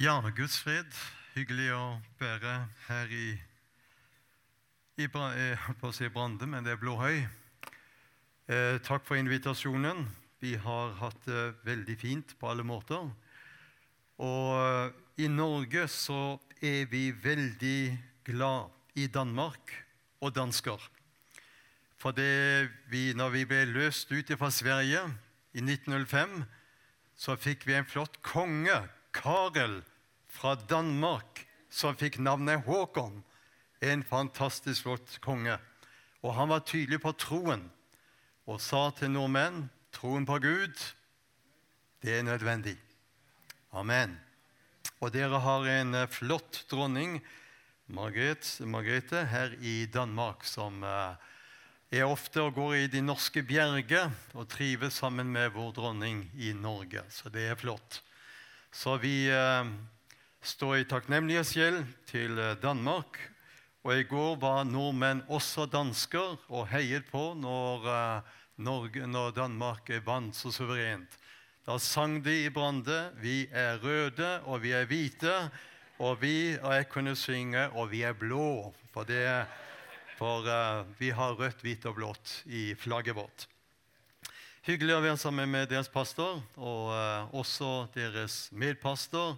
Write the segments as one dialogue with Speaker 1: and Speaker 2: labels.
Speaker 1: Ja, Guds fred. Hyggelig å være her i, i eh, på å si Brande, men det er Blåhøy. Eh, takk for invitasjonen. Vi har hatt det veldig fint på alle måter. Og eh, i Norge så er vi veldig glad i Danmark og dansker. For det vi, når vi ble løst ut fra Sverige i 1905, så fikk vi en flott konge, Karel fra Danmark, som fikk navnet Håkon. En fantastisk flott konge. Og han var tydelig på troen og sa til nordmenn troen på Gud, det er nødvendig. Amen. Og dere har en eh, flott dronning, Margrethe, Margrethe her i Danmark, som eh, er ofte og går i de norske bjerger og trives sammen med vår dronning i Norge. Så det er flott. Så vi eh, står i takknemlighetsgjeld til eh, Danmark. Og i går var nordmenn også dansker og heiet på når, eh, Norge, når Danmark vant så suverent. Da sang de i Brande 'Vi er røde, og vi er hvite', og vi og jeg kunne synge 'Og vi er blå'. For, det, for vi har rødt, hvitt og blått i flagget vårt. Hyggelig å være sammen med deres pastor, og uh, også deres medpastor,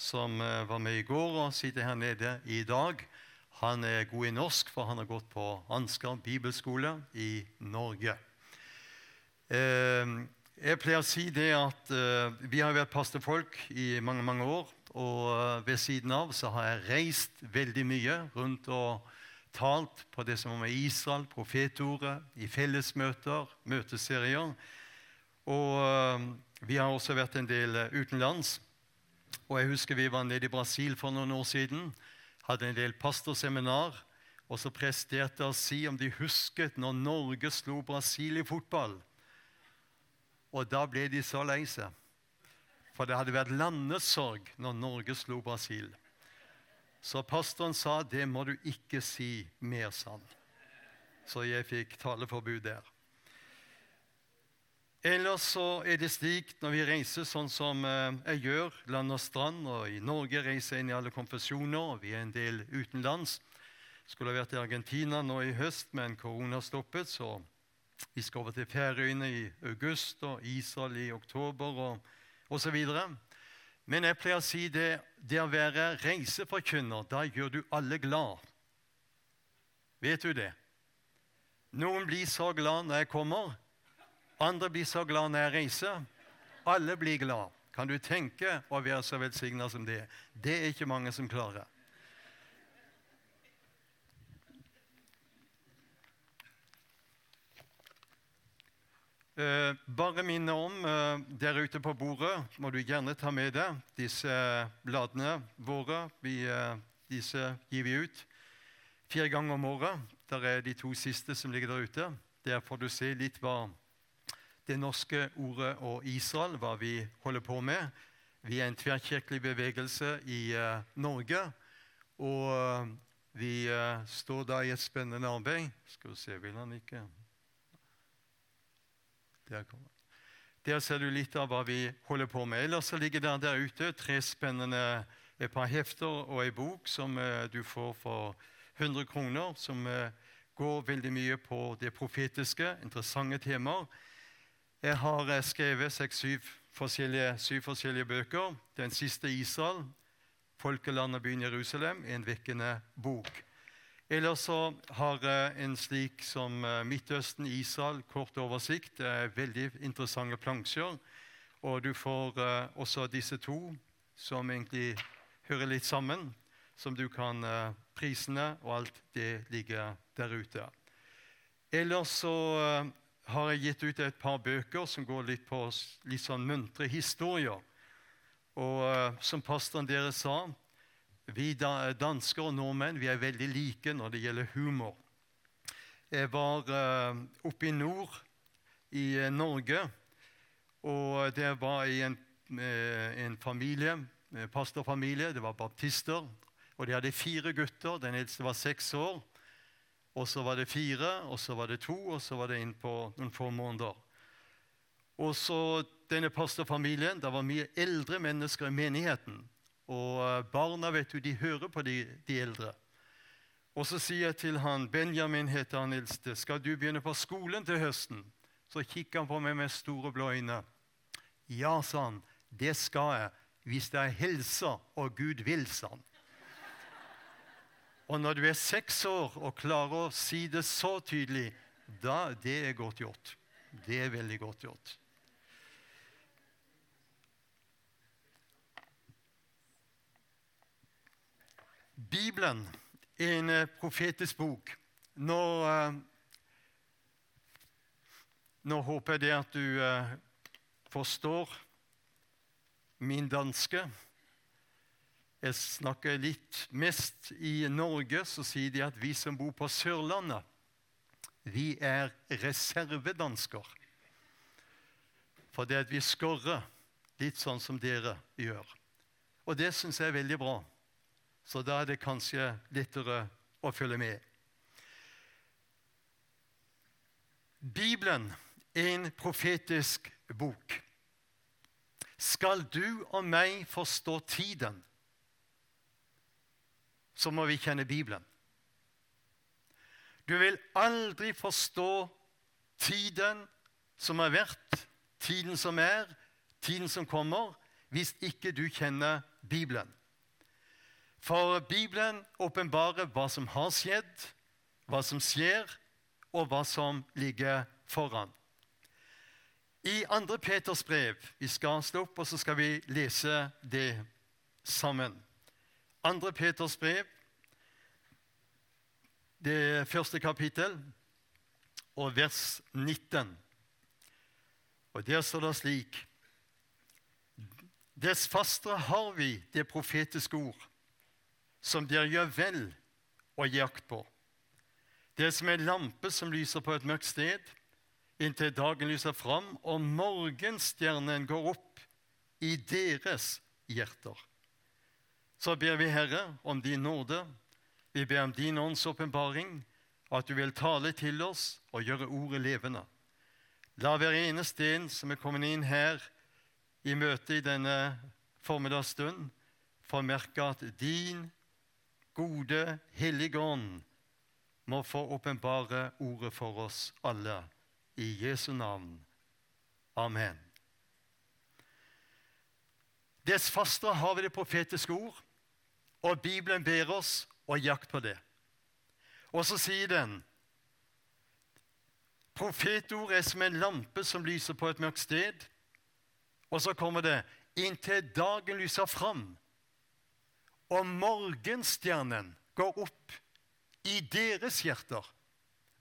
Speaker 1: som uh, var med i går og sitter her nede i dag. Han er god i norsk, for han har gått på Ansgar bibelskole i Norge. Uh, jeg pleier å si det at vi har vært pastorfolk i mange mange år. Og ved siden av så har jeg reist veldig mye rundt og talt på det som var med Israel, profetordet, i fellesmøter, møteserier. Og eh, vi har også vært en del eh, utenlands. Og jeg husker vi var nede i Brasil for noen år siden. Hadde en del pastorseminar. Og så presterte å si om de husket når Norge slo Brasil i fotball. Og da ble de så lei seg. For det hadde vært landesorg når Norge slo Brasil. Så pastoren sa det må du ikke si mer, sann. Så jeg fikk taleforbud der. Ellers så er det slik når vi reiser sånn som eh, jeg gjør, land og strand, og i Norge reiser jeg inn i alle konfesjoner, og vi er en del utenlands. Skulle ha vært i Argentina nå i høst, men korona stoppet, så vi skal over til Færøyene i august og Israel i oktober og osv. Men jeg pleier å si det, det å være reiseforkynner, da gjør du alle glad. Vet du det? Noen blir så glad når jeg kommer. Andre blir så glad når jeg reiser. Alle blir glad. Kan du tenke å være så velsigna som det? Det er ikke mange som klarer. Eh, bare minne om eh, der ute på bordet må du gjerne ta med deg disse bladene våre. Vi, eh, disse gir vi ut fire ganger om året. Der er de to siste som ligger der ute. Der får du se litt hva det norske ordet og Israel, hva vi holder på med. Vi er en tverrkirkelig bevegelse i Norge. Og vi står da i et spennende arbeid. Skal vi se, vil han ikke der, kommer. der ser du litt av hva vi holder på med. Ellers ligger det der ute tre spennende et par hefter og ei bok som eh, du får for 100 kroner, som eh, går veldig mye på det profetiske, interessante temaer. Jeg har eh, skrevet seks-syv forskjellige, syv forskjellige bøker. Den siste, 'Israel', folkelandet byen Jerusalem', en vekkende bok. Ellers så har jeg en slik som eh, Midtøsten, Israel, kort oversikt. Det er veldig interessante plansjer. Og du får eh, også disse to, som egentlig hører litt sammen. Som du kan eh, Prisene og alt det ligger der ute. Ellers så eh, har jeg gitt ut et par bøker som går litt på litt sånn muntre historier. Og eh, som pastoren deres sa, vi da, dansker og nordmenn vi er veldig like når det gjelder humor. Jeg var eh, oppe i nord i eh, Norge, og det var i en, eh, en familie, en pastorfamilie. Det var baptister. Og de hadde fire gutter. Den eldste var seks år. Og så var det fire, og så var det to, og så var det en på noen få måneder. Og så denne pastorfamilien, Det var mye eldre mennesker i menigheten. Og eh, barna vet du, de hører på de, de eldre. Og så sier jeg til han, Benjamin heter han eldste, skal du begynne på skolen til høsten? Så kikker han på meg med store blå øyne. Ja, sa han, det skal jeg, hvis det er helsa og Gud vil, sa han. Og når du er seks år og klarer å si det så tydelig, da det er godt gjort. Det er veldig godt gjort. Bibelen er en eh, profetisk bok. Nå, eh, nå håper jeg det at du eh, forstår min danske. Jeg snakker litt mest I Norge så sier de at vi som bor på Sørlandet, vi er reservedansker. For det at vi skorrer litt sånn som dere gjør. Og det syns jeg er veldig bra. Så da er det kanskje lettere å følge med. Bibelen er en profetisk bok. Skal du og meg forstå tiden, så må vi kjenne Bibelen. Du vil aldri forstå tiden som har vært, tiden som er, tiden som kommer, hvis ikke du kjenner Bibelen. For Bibelen åpenbarer hva som har skjedd, hva som skjer, og hva som ligger foran. I 2. Peters brev Vi skal slå opp, og så skal vi lese det sammen. 2. Peters brev, det første kapittel, og vers 19. Og Der står det slik Dess fastere har vi det profetiske ord som dere gjør vel å gi akt på. Det er som en lampe som lyser på et mørkt sted, inntil dagen lyser fram og morgenstjernen går opp i deres hjerter. Så ber vi, Herre, om din nåde. Vi ber om din ånds åpenbaring, at du vil tale til oss og gjøre ordet levende. La hver eneste en som er kommet inn her i møte i denne formiddagsstund, få merke at din gode Hellige Ånd må få åpenbare ordet for oss alle. I Jesu navn. Amen. Dess fastere har vi det profetiske ord, og Bibelen ber oss å jakte på det. Og så sier den Profetord er som en lampe som lyser på et mørkt sted. Og så kommer det inntil dagen lyser fram og morgenstjernen går opp i deres hjerter.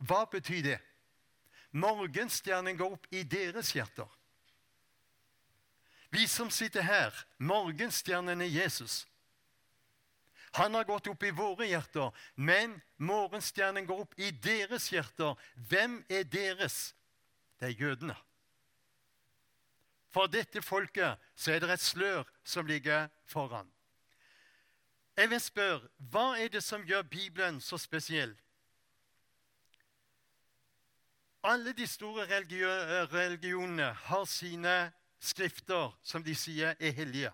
Speaker 1: Hva betyr det? Morgenstjernen går opp i deres hjerter. Vi som sitter her, morgenstjernen er Jesus. Han har gått opp i våre hjerter, men morgenstjernen går opp i deres hjerter. Hvem er deres? Det er jødene. For dette folket så er det et slør som ligger foran. Jeg vil spørre hva er det som gjør Bibelen så spesiell? Alle de store religionene har sine skrifter som de sier er hellige.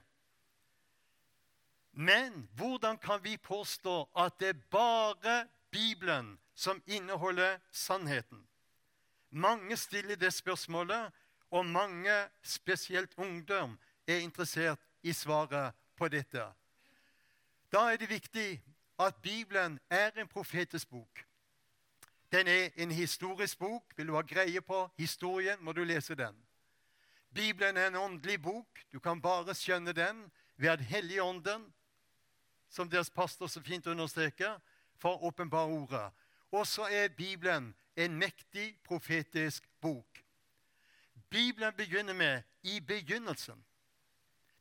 Speaker 1: Men hvordan kan vi påstå at det er bare Bibelen som inneholder sannheten? Mange stiller det spørsmålet, og mange, spesielt ungdom, er interessert i svaret på dette. Da er det viktig at Bibelen er en profetisk bok. Den er en historisk bok. Vil du ha greie på historien, må du lese den. Bibelen er en åndelig bok. Du kan bare skjønne den ved at Helligånden, som deres pastor så fint understreker, får åpenbare ordet. Og så er Bibelen en mektig profetisk bok. Bibelen begynner med 'i begynnelsen'.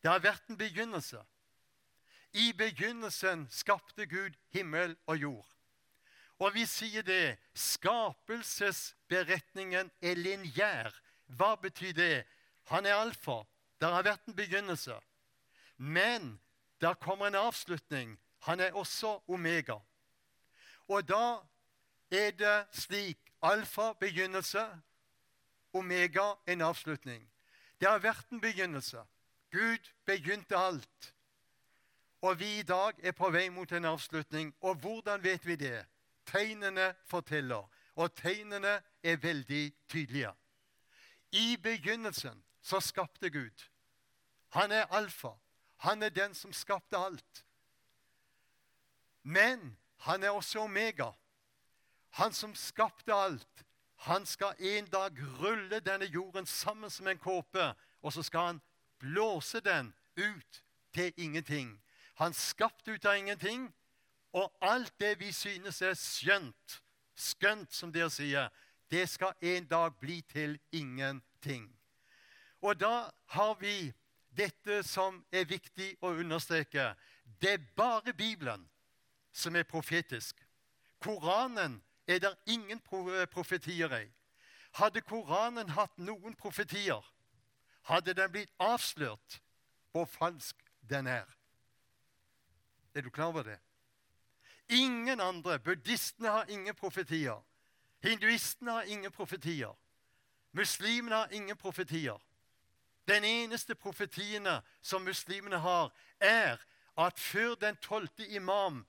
Speaker 1: Det har vært en begynnelse. I begynnelsen skapte Gud himmel og jord. Og vi sier det skapelsesberetningen er lineær. Hva betyr det? Han er alfa. Det har vært en begynnelse. Men der kommer en avslutning. Han er også omega. Og da er det slik alfa begynnelse, omega en avslutning. Det har vært en begynnelse. Gud begynte alt. Og vi i dag er på vei mot en avslutning. Og hvordan vet vi det? Tegnene forteller, og tegnene er veldig tydelige. I begynnelsen så skapte Gud. Han er alfa. Han er den som skapte alt. Men han er også omega. Han som skapte alt. Han skal en dag rulle denne jorden sammen som en kåpe, og så skal han blåse den ut til ingenting. Han skapte ut av ingenting, og alt det vi synes er skjønt, skjønt, som dere sier, det skal en dag bli til ingenting. Og da har vi dette som er viktig å understreke. Det er bare Bibelen som er profetisk. Koranen er det ingen profetier i. Hadde Koranen hatt noen profetier, hadde den blitt avslørt hvor falsk den er. Er du klar over det? Ingen andre. Buddhistene har ingen profetier. Hinduistene har ingen profetier. Muslimene har ingen profetier. Den eneste profetiene som muslimene har, er at før den tolvte imam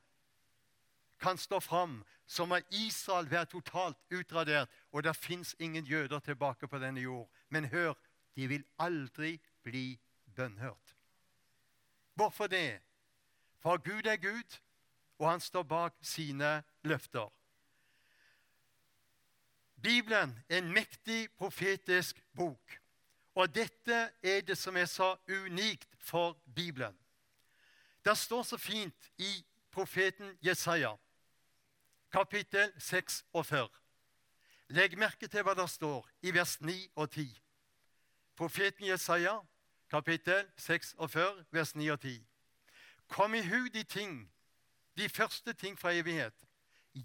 Speaker 1: kan stå fram, så må Israel være totalt utradert, og det fins ingen jøder tilbake på denne jord. Men hør, de vil aldri bli bønnhørt. Hvorfor det? For Gud er Gud, og han står bak sine løfter. Bibelen er en mektig profetisk bok. Og dette er det som er så unikt for Bibelen. Det står så fint i profeten Jesaja, kapittel 46. Legg merke til hva det står i vers 9 og 10. Profeten Jesaja, kapittel 46, vers 9 og 10. Kom i hu de ting, de første ting fra evighet.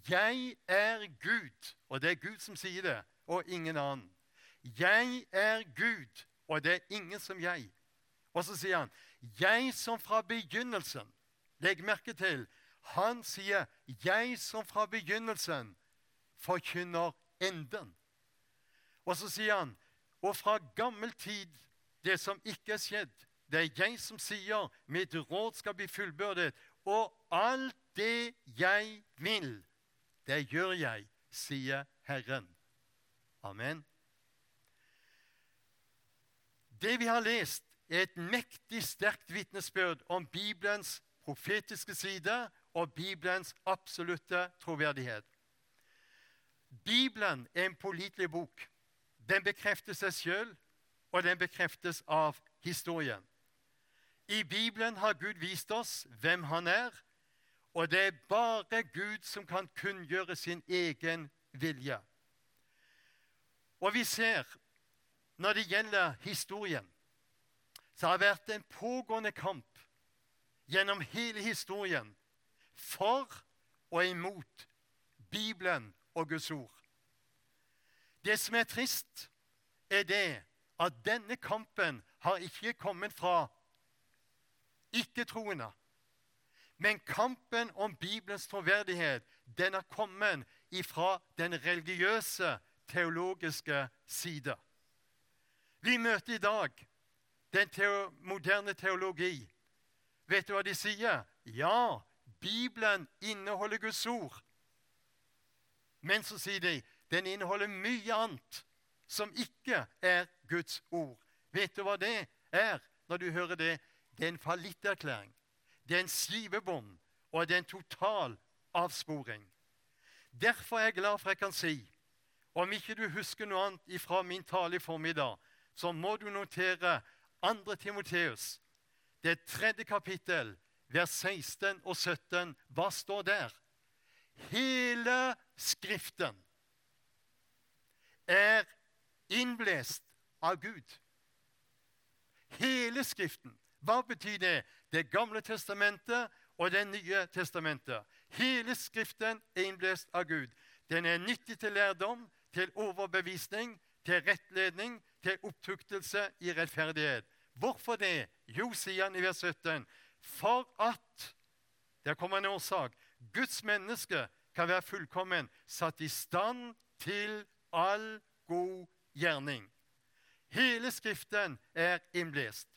Speaker 1: Jeg er Gud, og det er Gud som sier det, og ingen annen. Jeg er Gud, og det er ingen som jeg. Og så sier han, jeg som fra begynnelsen Legg merke til, han sier, jeg som fra begynnelsen forkynner enden. Og så sier han, og fra gammel tid, det som ikke er skjedd, det er jeg som sier, mitt råd skal bli fullbyrdet, og alt det jeg vil, det gjør jeg, sier Herren. Amen. Det vi har lest, er et mektig sterkt vitnesbyrd om Bibelens profetiske side og Bibelens absolutte troverdighet. Bibelen er en pålitelig bok. Den bekrefter seg sjøl, og den bekreftes av historien. I Bibelen har Gud vist oss hvem han er, og det er bare Gud som kan kunngjøre sin egen vilje. Og vi ser, når det gjelder historien, så har det vært en pågående kamp gjennom hele historien for og imot Bibelen og Guds ord. Det som er trist, er det at denne kampen har ikke kommet fra ikke-troende. Men kampen om Bibelens troverdighet den har kommet ifra den religiøse, teologiske side. Vi møter i dag den teo moderne teologi. Vet du hva de sier? Ja, Bibelen inneholder Guds ord. Men så sier de den inneholder mye annet som ikke er Guds ord. Vet du hva det er når du hører det? Det er en fallitterklæring. Det er en skivebom, og det er en total avsporing. Derfor er jeg glad for jeg kan si om ikke du husker noe annet fra min tale i formiddag, så må du notere 2. Timoteus, det tredje kapittel, vers 16 og 17. Hva står der? Hele Skriften er innblest av Gud. Hele Skriften. Hva betyr det? Det gamle testamentet og Det nye testamentet. Hele Skriften er innblest av Gud. Den er nyttig til lærdom, til overbevisning, til rettledning, til opptuktelse i rettferdighet. Hvorfor det? Jo, sier han i vers 17, for at Der kommer en årsak. Guds menneske kan være fullkommen, satt i stand til all god gjerning. Hele Skriften er innblest.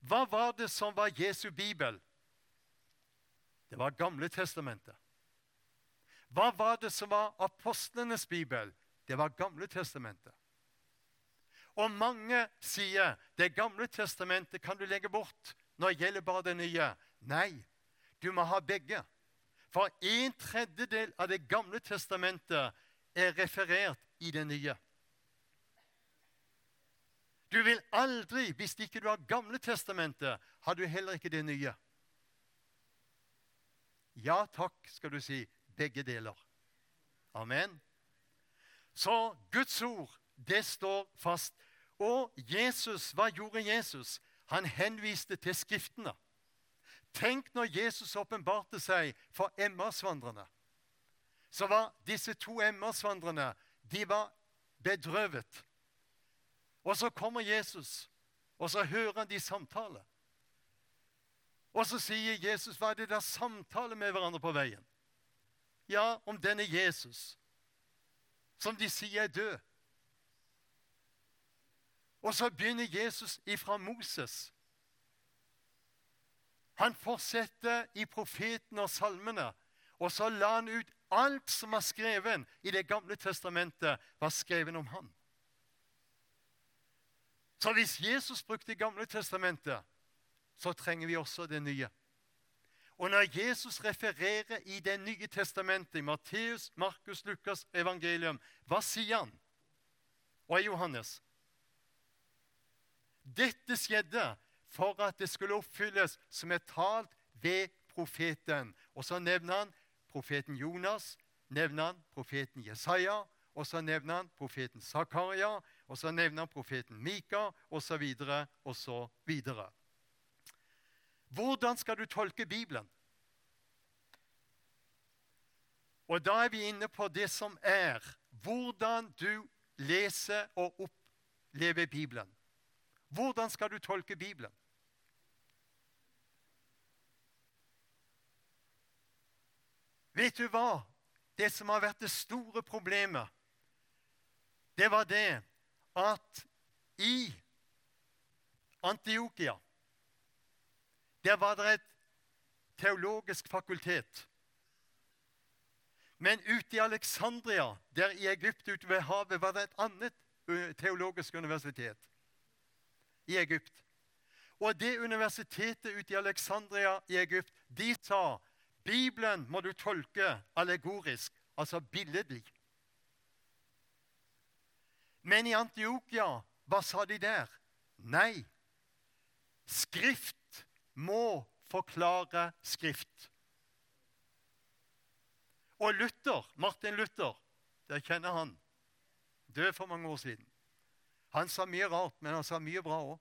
Speaker 1: Hva var det som var Jesu bibel? Det var Gamle testamentet. Hva var det som var apostlenes bibel? Det var Gamle testamentet. Og mange sier det gamle testamentet kan du legge bort når det gjelder bare det nye. Nei, du må ha begge. For en tredjedel av Det gamle testamentet er referert i det nye. Du vil aldri, hvis ikke du har Gamle testamentet, har du heller ikke det nye. Ja takk, skal du si. Begge deler. Amen. Så Guds ord, det står fast. Og Jesus, hva gjorde Jesus? Han henviste til Skriftene. Tenk når Jesus åpenbarte seg for Emmausvandrerne. Så var disse to Emmausvandrerne de bedrøvet. Og så kommer Jesus, og så hører han de samtale. Og så sier Jesus, 'Hva er det der samtaler med hverandre på veien?' Ja, om denne Jesus, som de sier er død. Og så begynner Jesus ifra Moses. Han fortsetter i profeten og salmene, og så la han ut alt som er skrevet i Det gamle testamentet, var skrevet om han. Så hvis Jesus brukte Det gamle testamentet, så trenger vi også det nye. Og når Jesus refererer i Det nye testamentet, i Matteus, Markus, Lukas evangelium, hva sier han? Og Johannes dette skjedde for at det skulle oppfylles som er talt ved profeten. Og så nevner han profeten Jonas, nevner han profeten Jesaja, og så nevner han profeten Zakaria, og så nevner han profeten Mika, osv., osv. Hvordan skal du tolke Bibelen? Og da er vi inne på det som er hvordan du leser og opplever Bibelen. Hvordan skal du tolke Bibelen? Vet du hva? Det som har vært det store problemet, det var det at i Antiokia der var det et teologisk fakultet. Men ute i Alexandria, der i Egypt ute ved havet, var det et annet teologisk universitet i Egypt. Og det universitetet ute i Alexandria i Egypt, de sa Bibelen må du tolke allegorisk, altså billedlig. Men i Antiokia, hva sa de der? Nei. Skrift må forklare Skrift. Og Luther, Martin Luther, der kjenner han, død for mange år siden. Han sa mye rart, men han sa mye bra òg.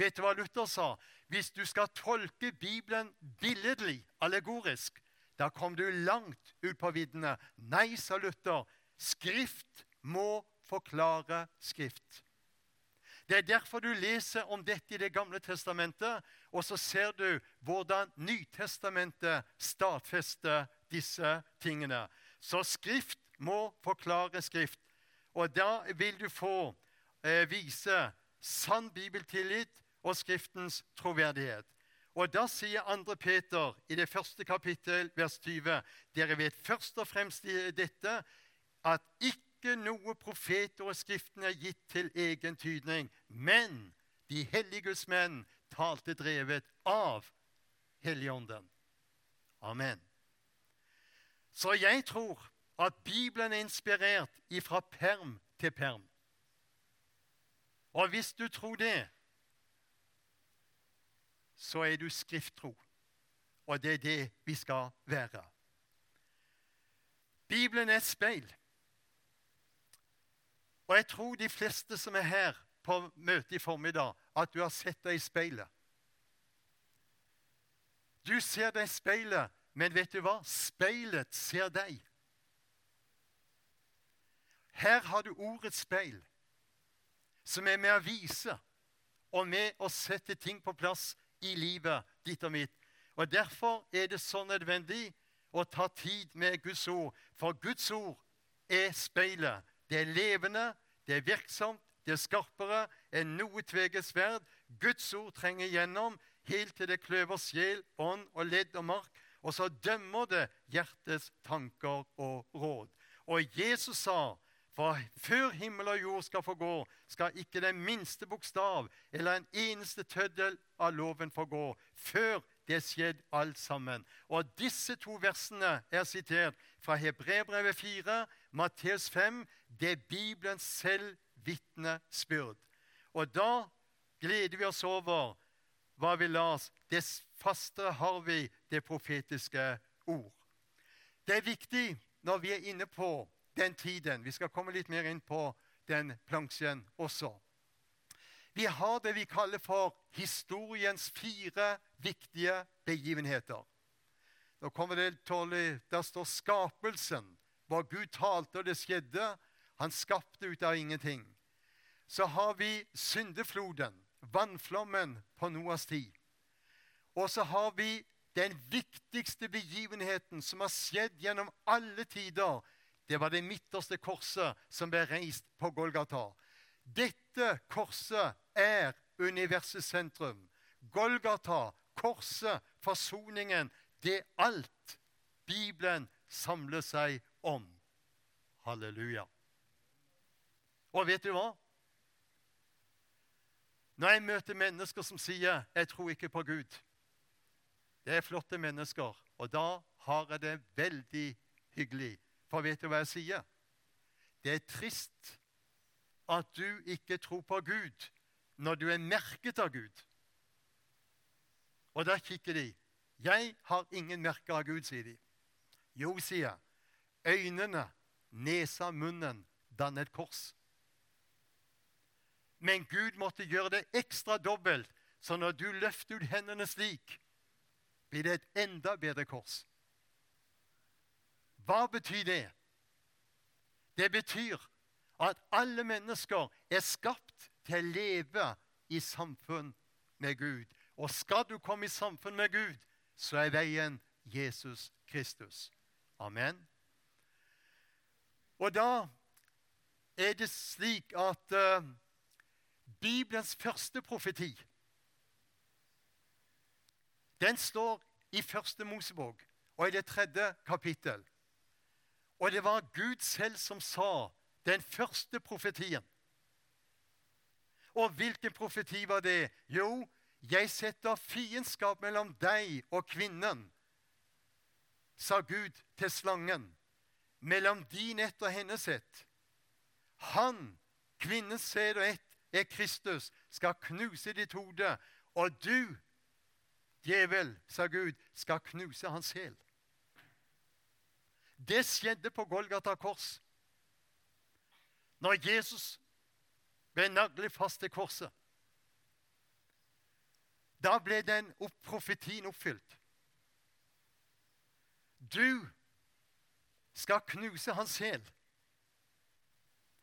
Speaker 1: Vet du hva Luther sa? Hvis du skal tolke Bibelen billedlig, allegorisk, da kom du langt ut på viddene. Nei, sa Luther, Skrift må forklare Skrift. Det er derfor du leser om dette i Det gamle testamentet, og så ser du hvordan Nytestamentet stadfester disse tingene. Så Skrift må forklare Skrift. Og da vil du få eh, vise sann bibeltillit og Skriftens troverdighet. Og Da sier 2. Peter i det første kapittel, vers 20.: Dere vet først og fremst dette at ikke noe profeter og Skriften er gitt til egen tydning, men de helliges menn talte drevet av Helligånden. Amen. Så jeg tror at Bibelen er inspirert fra perm til perm. Og hvis du tror det, så er du skrifttro. Og det er det vi skal være. Bibelen er et speil. Og jeg tror de fleste som er her på møtet i formiddag, at du har sett deg i speilet. Du ser deg i speilet, men vet du hva? Speilet ser deg. Her har du ordets speil som er med å vise og med å sette ting på plass i livet ditt og mitt. Og Derfor er det så nødvendig å ta tid med Guds ord. For Guds ord er speilet. Det er levende, det er virksomt, det er skarpere enn noe tveget sverd. Guds ord trenger gjennom helt til det kløver sjel, ånd og ledd og mark, og så dømmer det hjertets tanker og råd. Og Jesus sa for før himmel og jord skal forgå, skal ikke den minste bokstav eller en eneste tøddel av loven forgå, før det er skjedd alt sammen. Og disse to versene er sitert fra Hebrebrevet 4, Matteus 5. Det er Bibelen selv vitnesbyrd. Og da gleder vi oss over hva vi las. Dess fastere har vi det profetiske ord. Det er viktig når vi er inne på den tiden. Vi skal komme litt mer inn på den plansjen også. Vi har det vi kaller for historiens fire viktige begivenheter. Nå kommer det tålig, Der står skapelsen, hva Gud talte, og det skjedde. Han skapte ut av ingenting. Så har vi syndefloden, vannflommen på Noas tid. Og så har vi den viktigste begivenheten som har skjedd gjennom alle tider. Det var det midterste korset som ble reist på Golgata. Dette korset er universets sentrum. Golgata, korset, forsoningen, det er alt Bibelen samler seg om. Halleluja. Og vet du hva? Når jeg møter mennesker som sier 'jeg tror ikke på Gud' Det er flotte mennesker, og da har jeg det veldig hyggelig. For vet du hva jeg sier? Det er trist at du ikke tror på Gud når du er merket av Gud. Og da kikker de. 'Jeg har ingen merker av Gud', sier de. Jo, sier jeg. Øynene, nesa, munnen danner et kors. Men Gud måtte gjøre det ekstra dobbelt, så når du løfter ut hendene slik, blir det et enda bedre kors. Hva betyr det? Det betyr at alle mennesker er skapt til å leve i samfunn med Gud. Og skal du komme i samfunn med Gud, så er veien Jesus Kristus. Amen. Og da er det slik at uh, Bibelens første profeti den står i Første Mosebok og i det tredje kapittel. Og det var Gud selv som sa den første profetien. Og hvilken profeti var det? Jo, jeg setter fiendskap mellom deg og kvinnen, sa Gud til slangen, mellom din ett og hennes ett. Han, kvinnens sæd og ett, er Kristus, skal knuse ditt hode, og du, djevel, sa Gud, skal knuse hans hæl. Det skjedde på Golgata kors. Når Jesus ble naglet fast til korset. Da ble den opp profetien oppfylt. Du skal knuse hans hæl.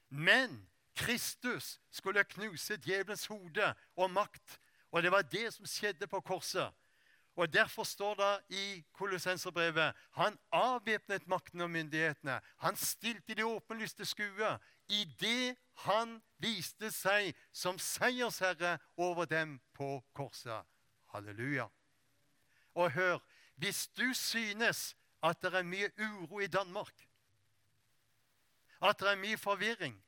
Speaker 1: Men Kristus skulle knuse djevelens hode og makt. Og det var det som skjedde på korset. Og Derfor står det i Kolossenserbrevet han avvæpnet makten og myndighetene. Han stilte de åpenlyste skue idet han viste seg som seiersherre over dem på korset. Halleluja. Og hør, hvis du synes at det er mye uro i Danmark, at det er mye forvirring,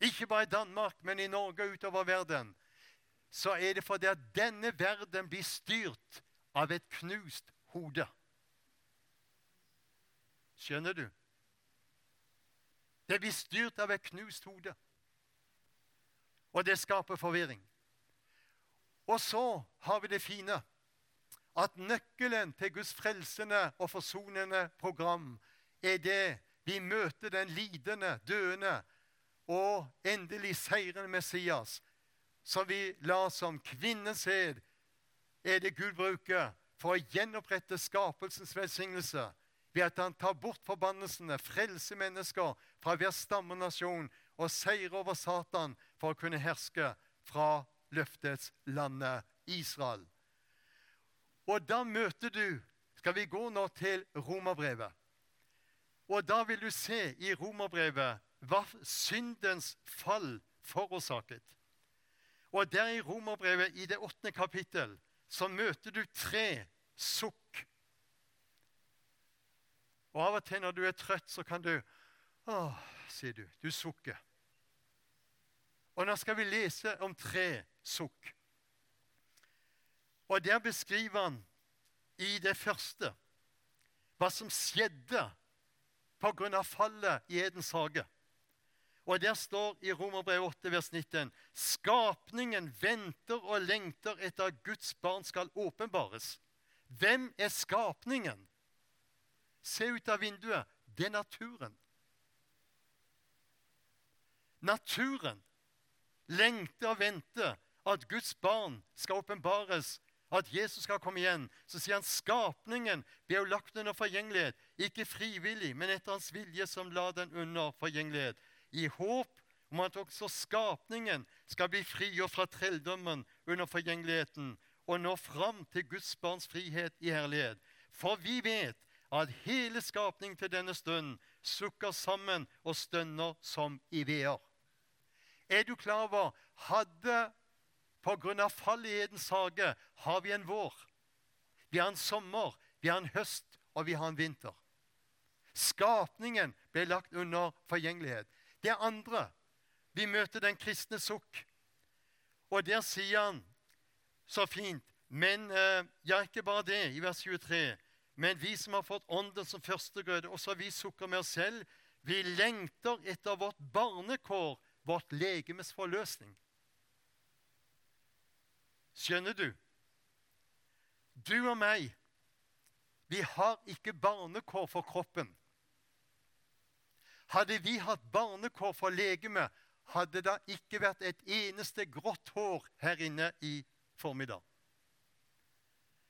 Speaker 1: ikke bare i Danmark, men i Norge og utover verden, så er det fordi at denne verden blir styrt av et knust hode. Skjønner du? Det blir styrt av et knust hode. Og det skaper forvirring. Og så har vi det fine at nøkkelen til Guds frelsende og forsonende program er det vi møter den lidende, døende og endelig seirende Messias som vi lar som kvinnens hed, er det Gud bruker for å gjenopprette skapelsens velsignelse ved at han tar bort forbannelsene, frelser mennesker fra hver stammenasjon og seirer over Satan for å kunne herske fra løftets landet Israel. Og da møter du Skal vi gå nå til romerbrevet? Og da vil du se i romerbrevet hva syndens fall forårsaket. Og der i Romerbrevet, i det åttende kapittel, så møter du tre sukk. Og Av og til når du er trøtt, så kan du Åh, sier du. Du sukker. Og nå skal vi lese om tre sukk. Og der beskriver han i det første hva som skjedde pga. fallet i Edens hage. Og der står i Romerbrevet 8, vers 19.: Skapningen venter og lengter etter at Guds barn skal åpenbares. Hvem er skapningen? Se ut av vinduet. Det er naturen. Naturen lengter og venter at Guds barn skal åpenbares, at Jesus skal komme igjen. Så sier han skapningen ble lagt under forgjengelighet, ikke frivillig, men etter hans vilje som la den under forgjengelighet, i håp om at også skapningen skal bli frigjort fra trelldommen under forgjengeligheten og nå fram til Guds barns frihet i herlighet. For vi vet at hele skapningen til denne stunden sukker sammen og stønner som i veer. Er du klar over hadde Pga. fallet i Edens hage har vi en vår, vi har en sommer, vi har en høst, og vi har en vinter. Skapningen ble lagt under forgjengelighet. Det andre Vi møter den kristne sukk. Og der sier han så fint Men eh, ja, ikke bare det, i vers 23. Men vi som har fått Ånden som førstegrøde, også vi sukker med oss selv. Vi lengter etter vårt barnekår vårt legemes forløsning. Skjønner du? Du og meg, vi har ikke barnekår for kroppen. Hadde vi hatt barnekår for legeme, hadde det ikke vært et eneste grått hår her inne i formiddag.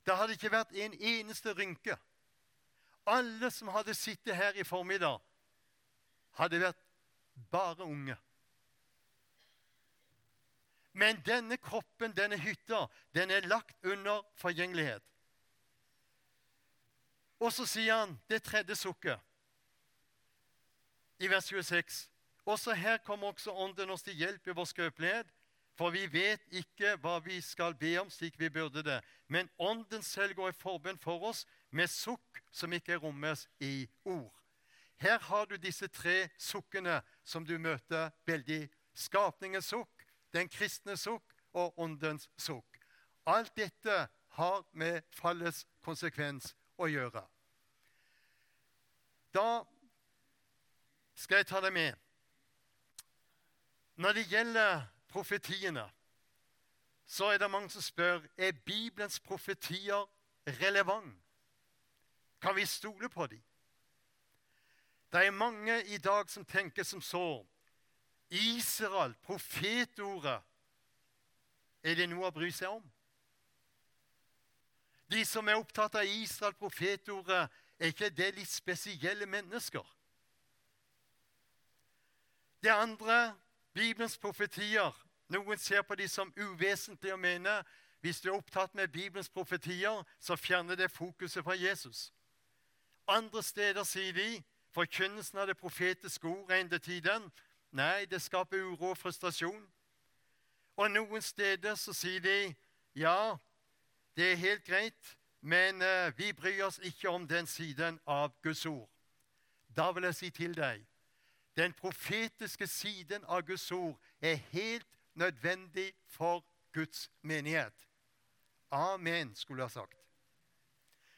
Speaker 1: Det hadde ikke vært en eneste rynke. Alle som hadde sittet her i formiddag, hadde vært bare unge. Men denne kroppen, denne hytta, den er lagt under forgjengelighet. Og så sier han det tredje sukket i vers 26. Også her kommer også Ånden oss til hjelp i vår skrøpelighet. For vi vet ikke hva vi skal be om slik vi burde det. Men Ånden selv går i forbønn for oss med sukk som ikke rommes i ord. Her har du disse tre sukkene som du møter veldig. Skapningens sukk, den kristne sukk og åndens sukk. Alt dette har med fallets konsekvens å gjøre. Da skal jeg ta deg med. Når det gjelder profetiene, så er det mange som spør er Bibelens profetier relevant. Kan vi stole på dem? Det er mange i dag som tenker som så Israel, profetordet, er det noe å bry seg om? De som er opptatt av Israel, profetordet, er ikke det litt spesielle mennesker? Det andre, Bibelens profetier. Noen ser på de som uvesentlige og mener hvis du er opptatt med Bibelens profetier, så fjerner det fokuset fra Jesus. Andre steder sier de forkynnelsen av det profetiske ord er endetiden. Nei, det skaper uro og frustrasjon. Og noen steder så sier de ja, det er helt greit, men uh, vi bryr oss ikke om den siden av Guds ord. Da vil jeg si til deg den profetiske siden av Guds ord er helt nødvendig for Guds menighet. Amen, skulle jeg ha sagt.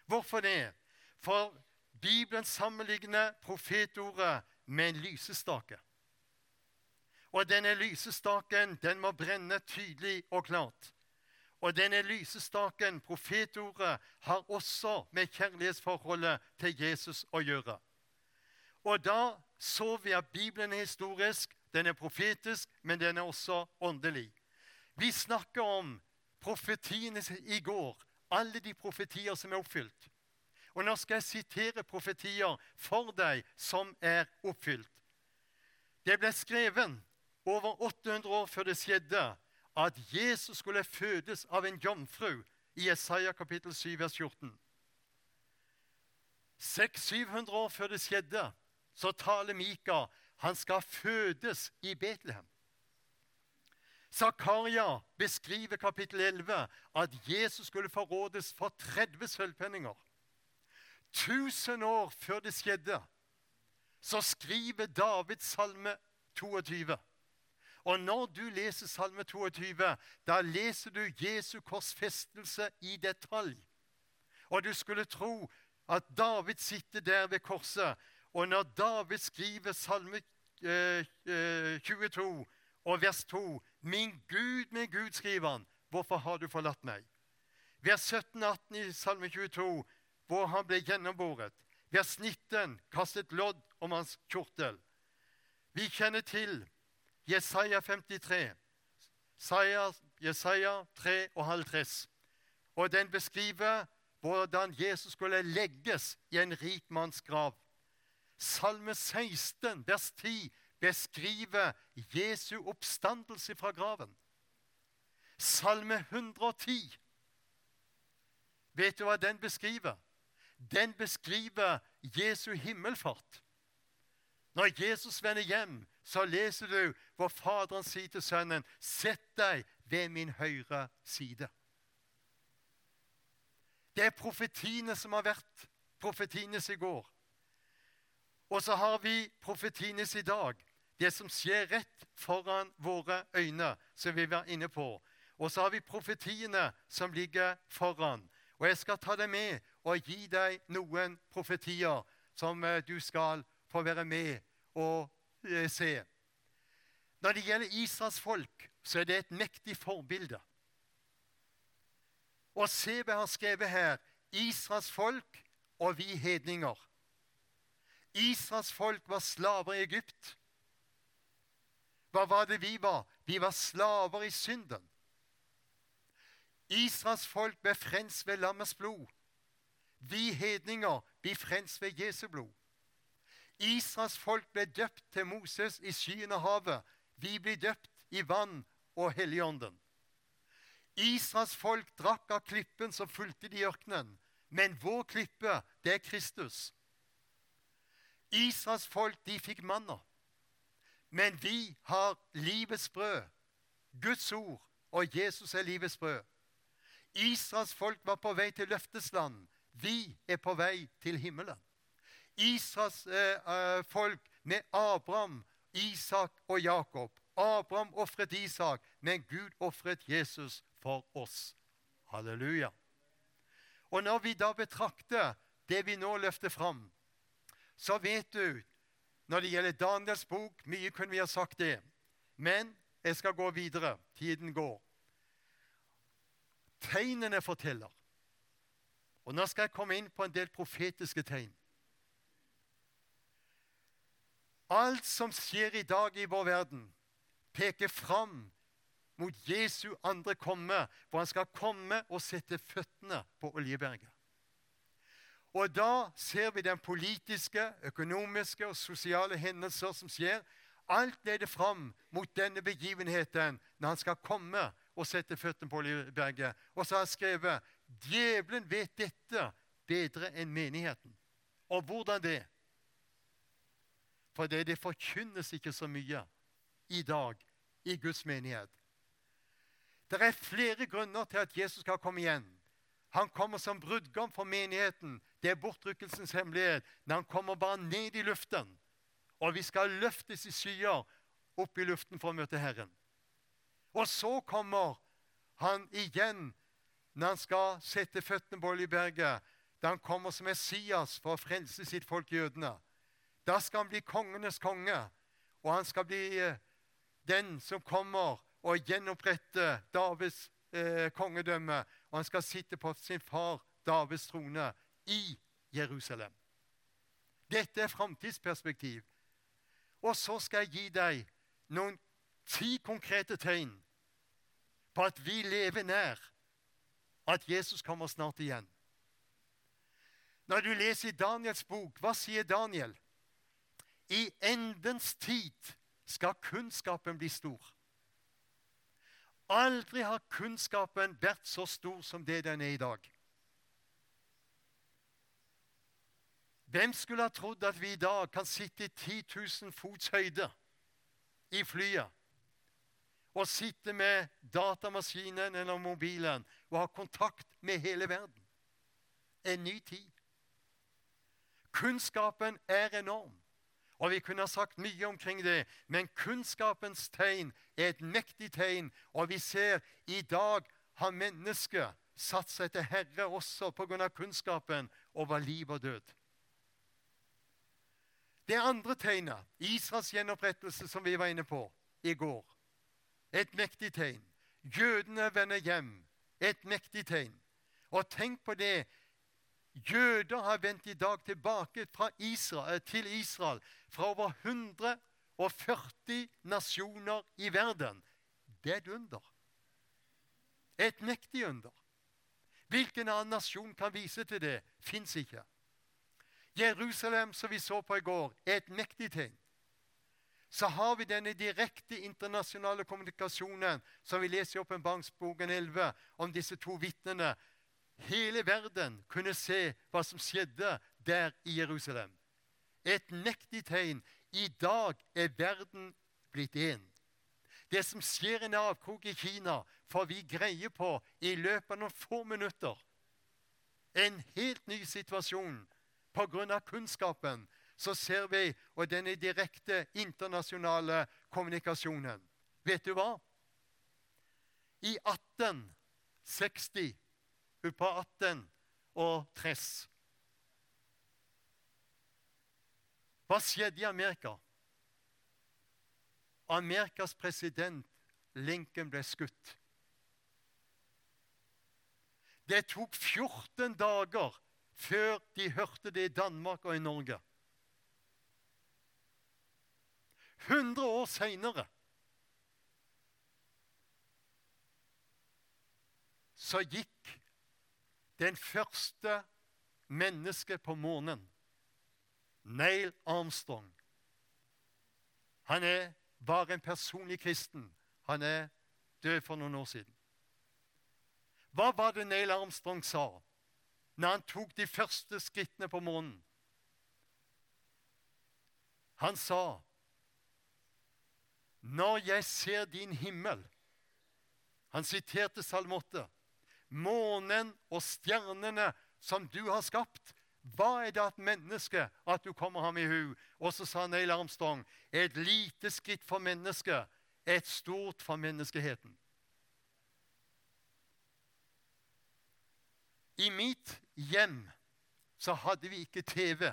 Speaker 1: Hvorfor det? For Bibelen sammenligner profetordet med en lysestake. Og denne lysestaken den må brenne tydelig og klart. Og denne lysestaken, profetordet, har også med kjærlighetsforholdet til Jesus å gjøre. Og da så vi at Bibelen er historisk, den er profetisk, men den er også åndelig. Vi snakker om profetiene i går, alle de profetier som er oppfylt. Og nå skal jeg sitere profetier for deg som er oppfylt. Det ble skrevet over 800 år før det skjedde, at Jesus skulle fødes av en jomfru i Isaiah kapittel 7, vers 14. 600-700 år før det skjedde, så taler Mika han skal fødes i Betlehem. Zakaria beskriver kapittel 11 at Jesus skulle forrådes for 30 sølvpenninger. Tusen år før det skjedde, så skriver David salme 22. Og når du leser salme 22, da leser du Jesu korsfestelse i detalj. Og du skulle tro at David sitter der ved korset. Og når David skriver salme eh, eh, 22 og vers 2 Min Gud, min Gud, skriver han, hvorfor har du forlatt meg? Vers 17-18 i Salme 22, hvor han ble gjennomboret. Vers 19 kastet lodd om hans kjortel. Vi kjenner til Jesaja 53, Jesaja 53, og den beskriver hvordan Jesus skulle legges i en rik manns grav. Salme 16, vers 10, beskriver Jesu oppstandelse fra graven. Salme 110, vet du hva den beskriver? Den beskriver Jesu himmelfart. Når Jesus vender hjem, så leser du hvor Faderen sier til Sønnen, 'Sett deg ved min høyre side'. Det er profetiene som har vært profetienes i går. Og så har vi profetienes i dag det som skjer rett foran våre øyne, som vi var inne på. Og så har vi profetiene som ligger foran. Og jeg skal ta deg med og gi deg noen profetier som eh, du skal få være med og eh, se. Når det gjelder Israels folk, så er det et mektig forbilde. Og se hva jeg har skrevet her Israels folk og vi hedninger. Israels folk var slaver i Egypt. Hva var det vi var? Vi var slaver i synden. Israels folk ble frelst ved lammets blod. Vi hedninger blir frelst ved Jesu blod. Israels folk ble døpt til Moses i skyen av havet. Vi blir døpt i vann og Helligånden. Israels folk drakk av klippen som fulgte de i ørkenen. Men vår klippe, det er Kristus. Israels folk, de fikk manna. Men vi har livets brød, Guds ord, og Jesus er livets brød. Israels folk var på vei til løftesland. Vi er på vei til himmelen. Israels eh, eh, folk med Abraham, Isak og Jakob. Abraham ofret Isak, men Gud ofret Jesus for oss. Halleluja. Og når vi da betrakter det vi nå løfter fram, så vet du når det gjelder Daniels bok Mye kunne vi ha sagt det. Men jeg skal gå videre. Tiden går. Tegnene forteller. Og nå skal jeg komme inn på en del profetiske tegn. Alt som skjer i dag i vår verden, peker fram mot Jesu andre komme, hvor han skal komme og sette føttene på Oljeberget. Og da ser vi den politiske, økonomiske og sosiale hendelser som skjer. Alt leder fram mot denne begivenheten når han skal komme og sette føttene på Oljeberget. Og så har han skrevet djevelen vet dette bedre enn menigheten. Og hvordan det? For det, det forkynnes ikke så mye i dag i Guds menighet. Det er flere grunner til at Jesus skal komme igjen. Han kommer som brudgom for menigheten. Det er bortrykkelsens hemmelighet. Når han kommer bare ned i luften. Og vi skal løftes i skyer opp i luften for å møte Herren. Og så kommer han igjen når han skal sette føttene på Oljeberget. Da han kommer som Messias for å frelse sitt folk jødene. Da skal han bli kongenes konge, og han skal bli eh, den som kommer og gjenoppretter Davids eh, kongedømme. Og han skal sitte på sin far Davids trone i Jerusalem. Dette er framtidsperspektiv. Og så skal jeg gi deg noen ti konkrete tegn på at vi lever nær at Jesus kommer snart igjen. Når du leser i Daniels bok, hva sier Daniel? I endens tid skal kunnskapen bli stor. Aldri har kunnskapen vært så stor som det den er i dag. Hvem skulle ha trodd at vi i dag kan sitte i 10 000 fots høyde i flyet og sitte med datamaskinen eller mobilen og ha kontakt med hele verden. En ny tid. Kunnskapen er enorm. Og Vi kunne ha sagt mye omkring det, men kunnskapens tegn er et mektig tegn. Og vi ser i dag har mennesket satt seg til Herre også pga. kunnskapen over liv og død. Det andre tegnet, Israels gjenopprettelse, som vi var inne på i går, et mektig tegn. Jødene vender hjem, et mektig tegn. Og tenk på det Jøder har vendt i dag tilbake Israel, til Israel fra over 140 nasjoner i verden. Det er et under. Et mektig under. Hvilken annen nasjon kan vise til det? Fins ikke. Jerusalem, som vi så på i går, er et mektig ting. Så har vi denne direkte internasjonale kommunikasjonen som vi leser i Åpenbaringsboken 11 om disse to vitnene hele verden kunne se hva som skjedde der i Jerusalem. Et mektig tegn. I dag er verden blitt én. Det som skjer i en i Kina, får vi greie på i løpet av noen få minutter. En helt ny situasjon pga. kunnskapen. Så ser vi og denne direkte internasjonale kommunikasjonen. Vet du hva? I 1860 på 18 og Tress. Hva skjedde i Amerika? Amerikas president Lincoln ble skutt. Det tok 14 dager før de hørte det i Danmark og i Norge. 100 år seinere så gikk den første mennesket på månen, Neil Armstrong. Han er bare en personlig kristen. Han er død for noen år siden. Hva var det Neil Armstrong sa når han tok de første skrittene på månen? Han sa, 'Når jeg ser din himmel' Han siterte Salme 8 månen og stjernene som du har skapt. Hva er det at menneske at du kommer ham i hu? Og så sa Neil Armstrong et lite skritt for mennesket, et stort for menneskeheten. I mitt hjem så hadde vi ikke TV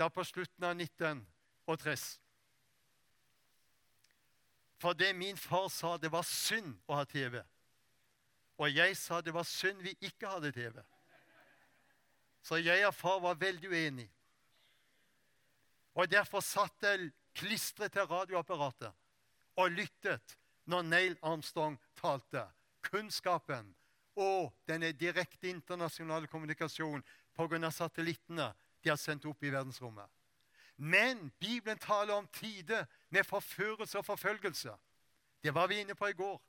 Speaker 1: da på slutten av 1960. For det min far sa, det var synd å ha TV. Og jeg sa det var synd vi ikke hadde TV. Så jeg og far var veldig uenige. Og derfor satt jeg klistret til radioapparatet og lyttet når Neil Armstrong talte. Kunnskapen og denne direkte internasjonale kommunikasjonen pga. satellittene de har sendt opp i verdensrommet. Men Bibelen taler om tider med forførelse og forfølgelse. Det var vi inne på i går.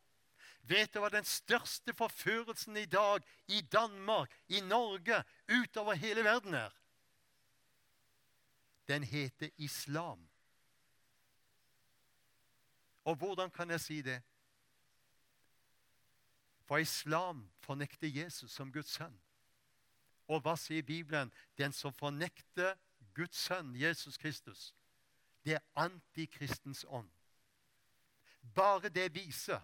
Speaker 1: Vet du hva den største forførelsen i dag i Danmark, i Norge, utover hele verden er? Den heter islam. Og hvordan kan jeg si det? For islam fornekter Jesus som Guds sønn. Og hva sier Bibelen? Den som fornekter Guds sønn, Jesus Kristus, det er antikristens ånd. Bare det viser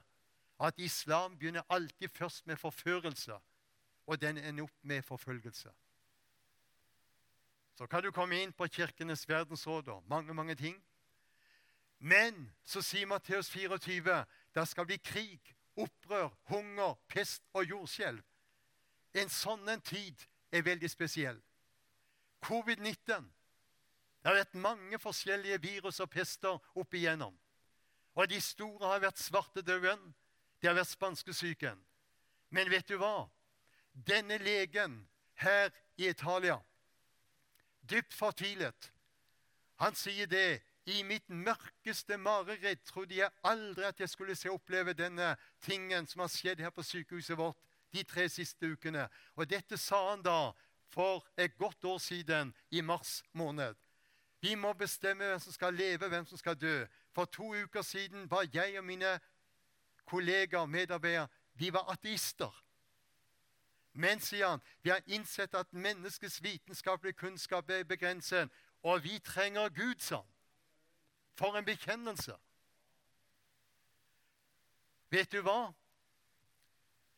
Speaker 1: at islam begynner alltid først med forførelse, og den ender opp med forfølgelse. Så kan du komme inn på Kirkenes verdensråd og mange, mange ting. Men så sier Matteus 24 det skal bli krig, opprør, hunger, pest og jordskjelv. En sånn en tid er veldig spesiell. Covid-19 Det har vært mange forskjellige virus og pester opp igjennom. Og de store har vært svartedauden, det har vært spanskesyken. Men vet du hva? Denne legen her i Italia, dypt fortvilet, han sier det i mitt mørkeste mareritt trodde jeg aldri at jeg skulle se oppleve denne tingen som har skjedd her på sykehuset vårt de tre siste ukene. Og dette sa han da for et godt år siden, i mars måned. Vi må bestemme hvem som skal leve, hvem som skal dø. For to uker siden var jeg og mine kollegaer medarbeidere vi var ateister. Men, sier han, vi har innsett at menneskets vitenskapelige kunnskap er begrenset, og vi trenger Gud, sa han. For en bekjennelse! Vet du hva?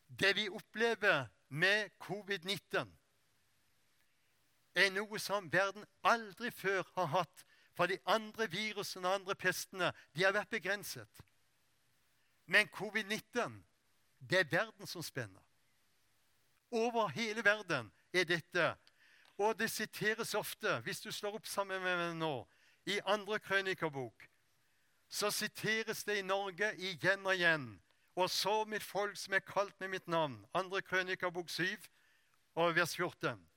Speaker 1: Det vi opplever med covid-19, er noe som verden aldri før har hatt. For de andre virusene og andre pestene de har vært begrenset. Men covid-19 det er verden som spenner. Over hele verden er dette. Og det siteres ofte, hvis du slår opp sammen med meg nå, i andre krønikerbok, så siteres det i Norge igjen og igjen. Og så mitt folk som er kalt med mitt navn. Andre krønikerbok 7 og vers 14.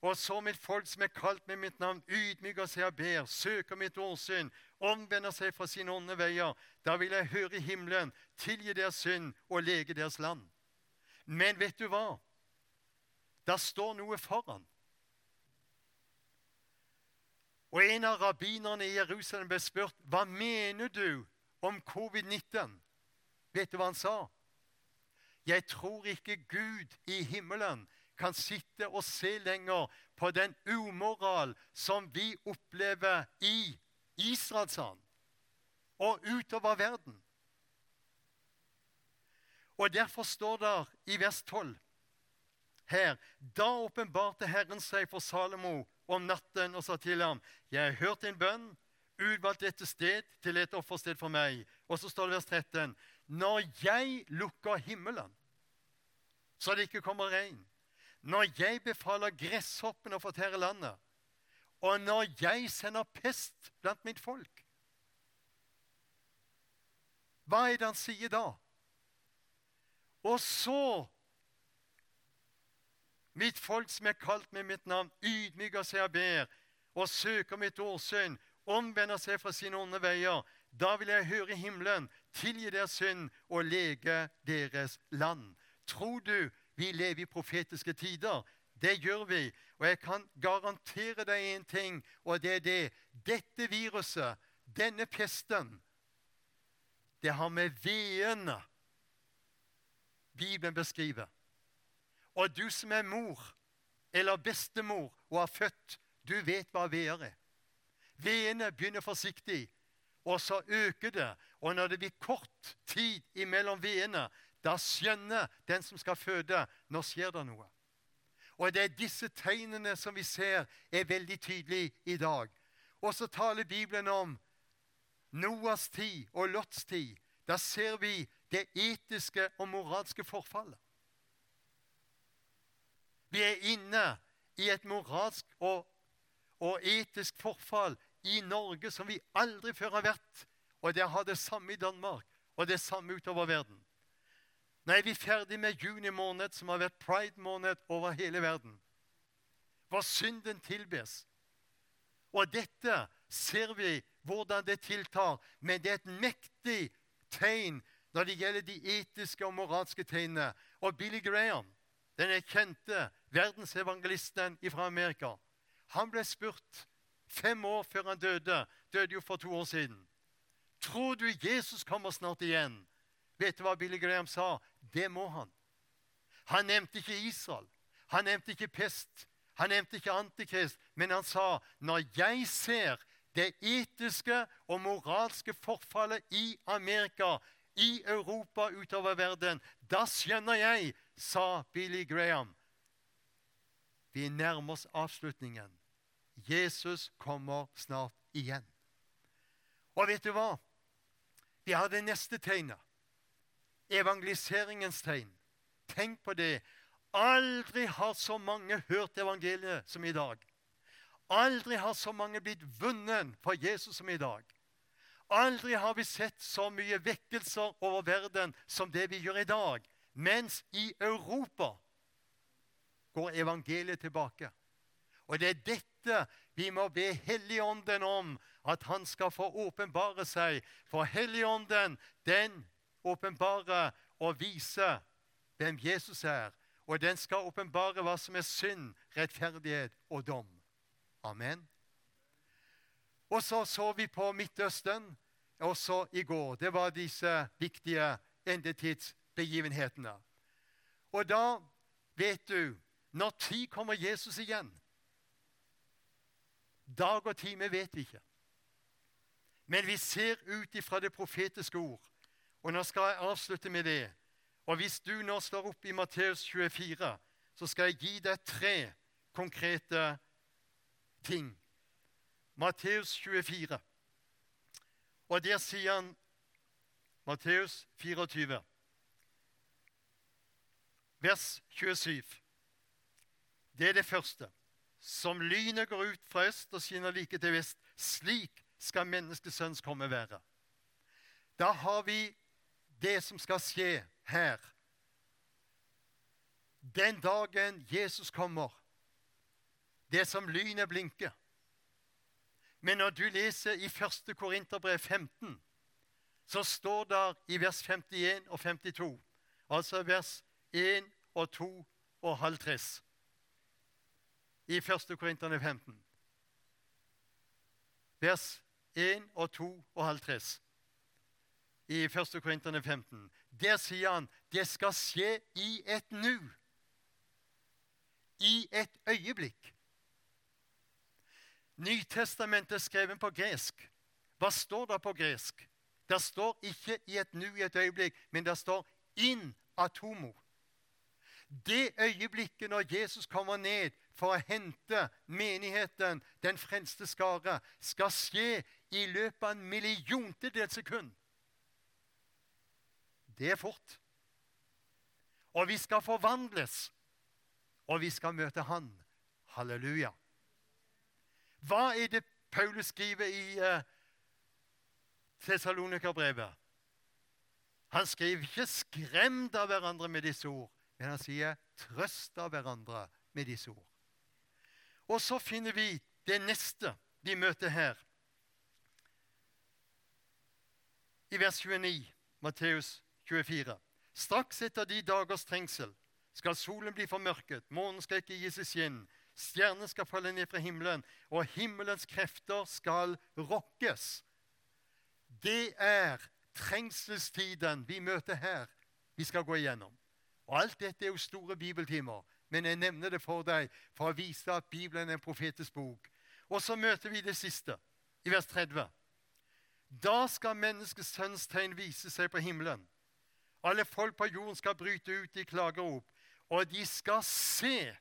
Speaker 1: Og så mitt folk som er kalt med mitt navn, ydmyker seg og ber, søker mitt årsyn, omvender seg fra sine onde veier. Da vil jeg høre i himmelen, tilgi deres synd og lege deres land. Men vet du hva? Der står noe foran. Og en av rabbinerne i Jerusalem ble spurt hva mener du om covid-19. Vet du hva han sa? Jeg tror ikke Gud i himmelen kan sitte og se lenger på den umoral som vi opplever i Israel, sa og utover verden. Og Derfor står det i vers 12 her Da åpenbarte Herren seg for Salomo om natten og sa til ham, 'Jeg har hørt din bønn, utvalgt dette sted til et offersted for meg.' Og så står det vers 13.: Når jeg lukker himmelen, så det ikke kommer regn, når jeg befaler gresshoppen å fortære landet, og når jeg sender pest blant mitt folk Hva er det han sier da? Og så Mitt folk som er kalt med mitt navn, ydmyker seg og ber, og søker mitt årsyn, omvender seg fra sine onde veier. Da vil jeg høre himmelen, tilgi deres synd og lege deres land. Tror du vi lever i profetiske tider. Det gjør vi. Og jeg kan garantere deg én ting, og det er det Dette viruset, denne pesten, det har med veene Bibelen beskriver. Og du som er mor eller bestemor og har født, du vet hva veer er. Veene begynner forsiktig, og så øker det. Og når det blir kort tid imellom veene, da skjønner den som skal føde, nå skjer det noe. Og det er disse tegnene som vi ser, er veldig tydelige i dag. Og så taler Bibelen om Noas tid og Lots tid. Da ser vi det etiske og moralske forfallet. Vi er inne i et moralsk og, og etisk forfall i Norge som vi aldri før har vært. Og det har det samme i Danmark, og det samme utover verden. Nå er vi ferdig med juni måned, som har vært pride-måned over hele verden. Hvor synden tilbes. Og dette ser vi hvordan det tiltar, men det er et mektig tegn når det gjelder de etiske og moralske tegnene. Og Billy Graham, den kjente verdensevangelisten fra Amerika, han ble spurt fem år før han døde, døde jo for to år siden. Tror du Jesus kommer snart igjen? Vet du hva Billy Graham sa? Det må han. Han nevnte ikke Israel. Han nevnte ikke pest. Han nevnte ikke Antikrist. Men han sa når jeg ser det etiske og moralske forfallet i Amerika, i Europa, utover verden, da skjønner jeg, sa Billy Graham. Vi nærmer oss avslutningen. Jesus kommer snart igjen. Og vet du hva? Vi har det neste tegnet evangeliseringens tegn. Tenk på det. Aldri har så mange hørt evangeliet som i dag. Aldri har så mange blitt vunnet for Jesus som i dag. Aldri har vi sett så mye vekkelser over verden som det vi gjør i dag. Mens i Europa går evangeliet tilbake. Og det er dette vi må be Helligånden om, at han skal få åpenbare seg. For Helligånden, den åpenbare og vise hvem Jesus er. Og den skal åpenbare hva som er synd, rettferdighet og dom. Amen. Og så så vi på Midtøsten. også i går, det var disse viktige endetidsbegivenhetene. Og da vet du Når tid kommer Jesus igjen? Dag og time vet vi ikke. Men vi ser ut ifra det profetiske ord. Og nå skal jeg avslutte med det. Og hvis du nå slår opp i Matteus 24, så skal jeg gi deg tre konkrete ting. Matteus 24. Og der sier han Matteus 24, vers 27. Det er det første. Som lynet går ut fra øst og skinner like til vest, slik skal menneskesønns komme være. Da har vi det som skal skje her. Den dagen Jesus kommer, det som lynet blinker. Men når du leser i 1. Korinterbrev 15, så står det i vers 51 og 52, altså vers 1 og 2 og halv 50 i 1. Korinterne 15. Vers 1 og 2 og halv 50 i 1. Korinterne 15. Der sier han det skal skje i et nu. I et øyeblikk. Nytestamentet skrevet på gresk. Hva står det på gresk? Det står ikke 'i et nu', i et øyeblikk, men det står 'in atomo'. Det øyeblikket når Jesus kommer ned for å hente menigheten, den frelste skare, skal skje i løpet av en milliontedels sekund. Det er fort. Og vi skal forvandles, og vi skal møte Han. Halleluja. Hva er det Paulus skriver i uh, Tessalonikerbrevet? Han skriver ikke 'skremt av hverandre med disse ord', men han sier 'trøst av hverandre med disse ord'. Og så finner vi det neste vi møter her. I vers 29, Matteus 24. Straks etter de dagers trengsel skal solen bli formørket, månen skal ikke gi seg skinn, Stjerner skal falle ned fra himmelen, og himmelens krefter skal rokkes. Det er trengselstiden vi møter her, vi skal gå igjennom. Og Alt dette er jo store bibeltimer, men jeg nevner det for deg for å vise at Bibelen er en profetisk bok. Og så møter vi det siste, i vers 30. Da skal menneskets sønns tegn vise seg på himmelen. Alle folk på jorden skal bryte ut i klagerop, og de skal se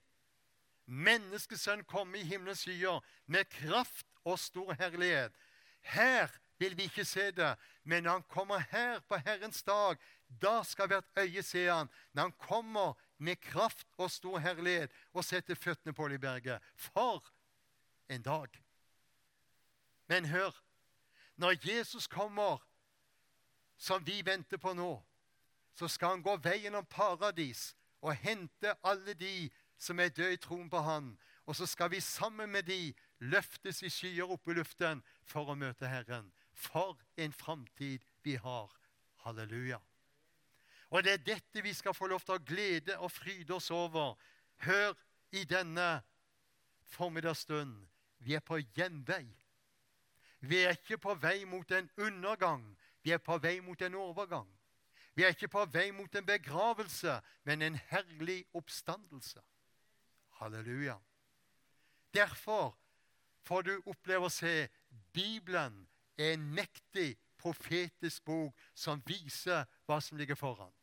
Speaker 1: Menneskesønn komme i himmelens skyer med kraft og stor herlighet. Her vil vi ikke se det, men når han kommer her på Herrens dag, da skal hvert øye se han. Når han kommer med kraft og stor herlighet og setter føttene på Oljeberget. For en dag! Men hør, når Jesus kommer, som vi venter på nå, så skal han gå veien om paradis og hente alle de som er døde i troen på Han. Og så skal vi sammen med de løftes i skyer opp i luften for å møte Herren. For en framtid vi har. Halleluja. Og det er dette vi skal få lov til å glede og fryde oss over. Hør i denne formiddagsstund. Vi er på gjenvei. Vi er ikke på vei mot en undergang. Vi er på vei mot en overgang. Vi er ikke på vei mot en begravelse, men en herlig oppstandelse. Halleluja. Derfor får du oppleve å se Bibelen er en mektig profetisk bok som viser hva som ligger foran.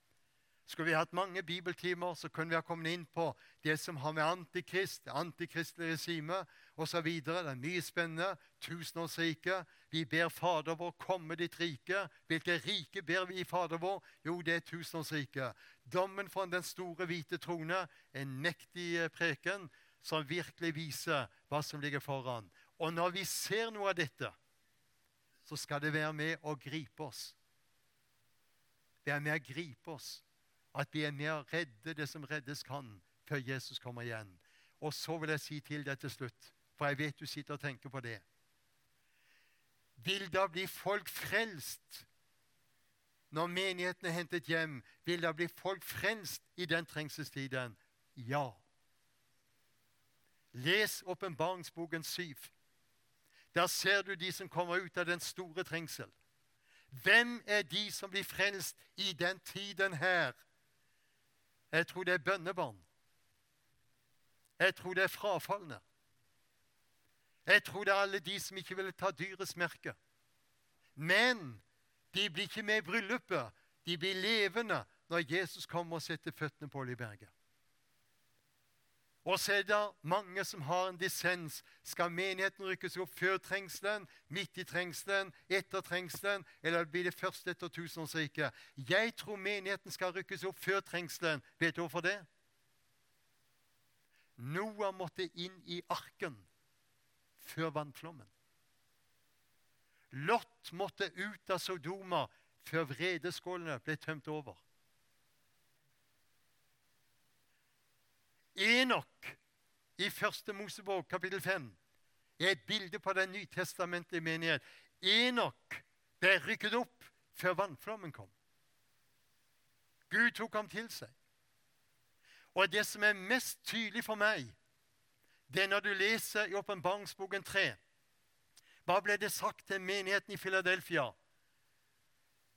Speaker 1: Skulle vi hatt mange bibeltimer, så kunne vi ha kommet inn på det som har med antikrist, antikristelig regime osv. Det er mye spennende. Tusenårsriket. Vi ber Fader vår komme ditt rike. Hvilke rike ber vi i Fader vår? Jo, det er tusenårsriket. Dommen fra den store, hvite trone. En mektig eh, preken som virkelig viser hva som ligger foran. Og når vi ser noe av dette, så skal det være med å gripe oss. Være med å gripe oss at vi er med å redde det som reddes kan, før Jesus kommer igjen. Og så vil jeg si til deg til slutt, for jeg vet du sitter og tenker på det Vil da bli folk frelst når menigheten er hentet hjem? Vil da bli folk frelst i den trengselstiden? Ja. Les åpenbaringsboken 7. Der ser du de som kommer ut av den store trengsel. Hvem er de som blir frelst i den tiden her? Jeg tror det er bønnebarn. Jeg tror det er frafalne. Jeg tror det er alle de som ikke ville ta dyrets merke. Men de blir ikke med i bryllupet. De blir levende når Jesus kommer og setter føttene på Oljeberget. Og så er det mange som har en dissens. Skal menigheten rykkes opp før trengselen, midt i trengselen, etter trengselen, eller blir det først etter tusenårsriket? Jeg tror menigheten skal rykkes opp før trengselen. Vet du hvorfor det? Noah måtte inn i arken før vannflommen. Lot måtte ut av Sodoma før vredeskålene ble tømt over. Enok i første Mosebok, kapittel 5, er et bilde på den nytestamentlige menighet. Enok ble rykket opp før vannflommen kom. Gud tok ham til seg. Og det som er mest tydelig for meg, det er når du leser i Åpenbaringsboken 3. Hva ble det sagt til menigheten i Philadelphia?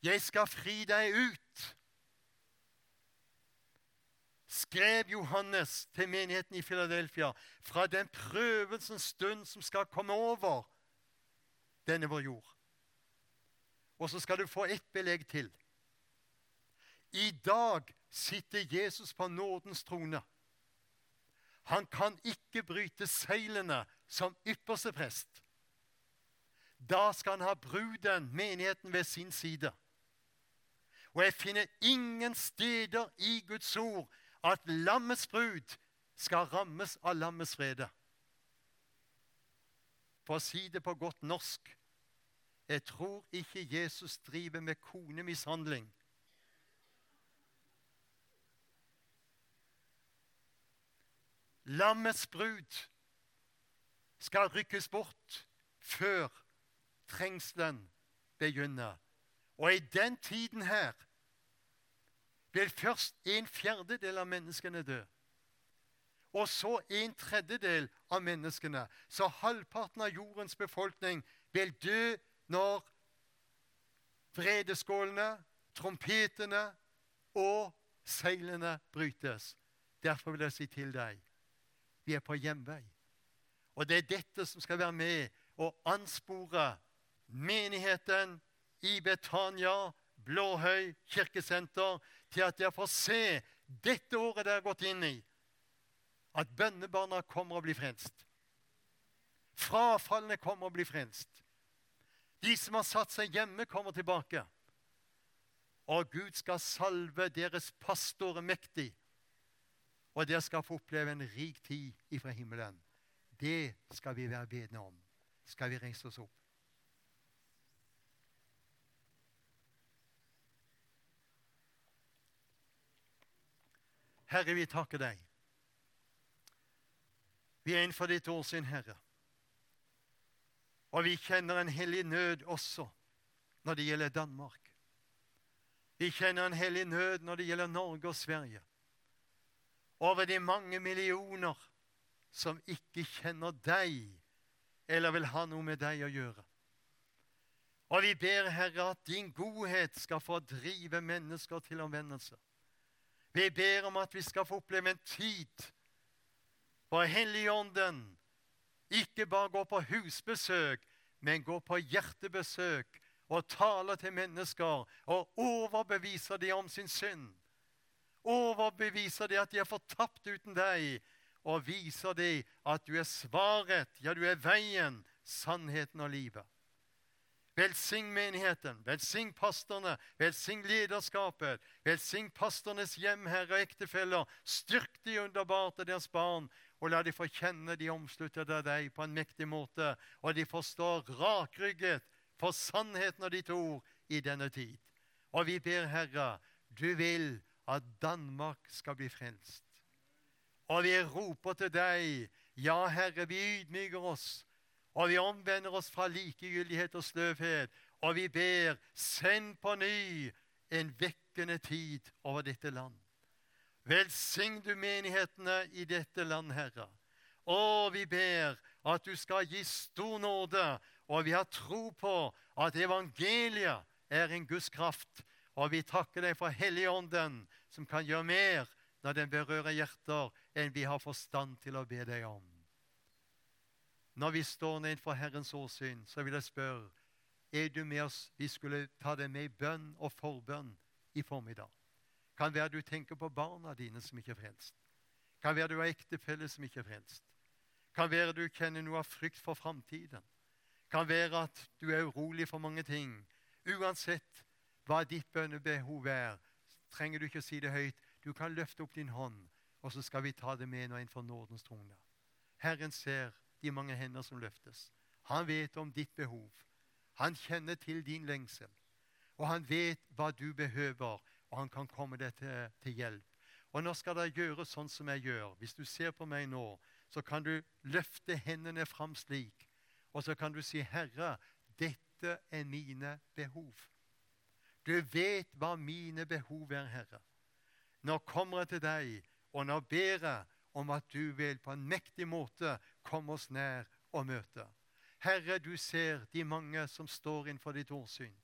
Speaker 1: Jeg skal fri deg ut skrev Johannes til menigheten i Philadelphia fra den prøvelsens stund som skal komme over denne vår jord. Og så skal du få ett belegg til. I dag sitter Jesus på nådens trone. Han kan ikke bryte seilene som ypperste prest. Da skal han ha bruden, menigheten, ved sin side. Og jeg finner ingen steder i Guds ord at lammets brud skal rammes av lammets frede. For å si det på godt norsk jeg tror ikke Jesus driver med konemishandling. Lammets brud skal rykkes bort før trengselen begynner. Og i den tiden her vil først en fjerdedel av menneskene dø. Og så en tredjedel av menneskene. Så halvparten av jordens befolkning vil dø når vredeskålene, trompetene og seilene brytes. Derfor vil jeg si til deg vi er på hjemvei. Og det er dette som skal være med og anspore menigheten i Betania, Blåhøy kirkesenter til at dere får se dette året dere har gått inn i, at bønnebarna kommer og blir frelst. Frafallene kommer og blir frelst. De som har satt seg hjemme, kommer tilbake. Og Gud skal salve deres pastorer mektig. Og dere skal få oppleve en rik tid ifra himmelen. Det skal vi være bedne om. Skal vi reise oss opp? Herre, vi takker deg. Vi er innenfor ditt ord sin, Herre. Og vi kjenner en hellig nød også når det gjelder Danmark. Vi kjenner en hellig nød når det gjelder Norge og Sverige. Over de mange millioner som ikke kjenner deg eller vil ha noe med deg å gjøre. Og vi ber, Herre, at din godhet skal få drive mennesker til omvendelse. Vi ber om at vi skal få oppleve en tid hvor Helligånden ikke bare går på husbesøk, men går på hjertebesøk og taler til mennesker og overbeviser dem om sin synd. Overbeviser dem at de er fortapt uten deg, og viser dem at du er svaret, ja, du er veien, sannheten og livet. Velsign menigheten, velsign pastorene, velsign lederskapet, velsign pastornes hjem, herre og ektefeller. Styrk de underbart av deres barn, og la de få kjenne de omsluttede av deg på en mektig måte, og de forstår rakrygget for sannheten av ditt ord i denne tid. Og vi ber, Herre, du vil at Danmark skal bli frelst. Og vi roper til deg, ja, Herre, vi ydmyker oss og vi omvender oss fra likegyldighet og sløvhet. Og vi ber, send på ny en vekkende tid over dette land. Velsign du menighetene i dette land, Herre. Og vi ber at du skal gi stor nåde, og vi har tro på at evangeliet er en Guds kraft. Og vi takker deg for Helligånden, som kan gjøre mer når den berører hjerter, enn vi har forstand til å be deg om. Når vi står ned for Herrens åsyn, så vil jeg spørre er du med oss. Vi skulle ta deg med i bønn og forbønn i formiddag. Kan være du tenker på barna dine som ikke er frelst. Kan være du har ektefelle som ikke er frelst. Kan være du kjenner noe av frykt for framtiden. Kan være at du er urolig for mange ting. Uansett hva ditt bønnebehov er, trenger du ikke å si det høyt. Du kan løfte opp din hånd, og så skal vi ta det med nå innenfor Nordens trone. Herren ser de mange hender som løftes. Han vet om ditt behov. Han kjenner til din lengsel. Og han vet hva du behøver, og han kan komme deg til, til hjelp. Og nå skal dere gjøre sånn som jeg gjør. Hvis du ser på meg nå, så kan du løfte hendene fram slik. Og så kan du si, 'Herre, dette er mine behov.' Du vet hva mine behov er, Herre. Nå kommer jeg til deg, og nå ber jeg om at du vil på en mektig måte komme oss nær og møte. Herre, du ser de mange som står innenfor ditt åsyn.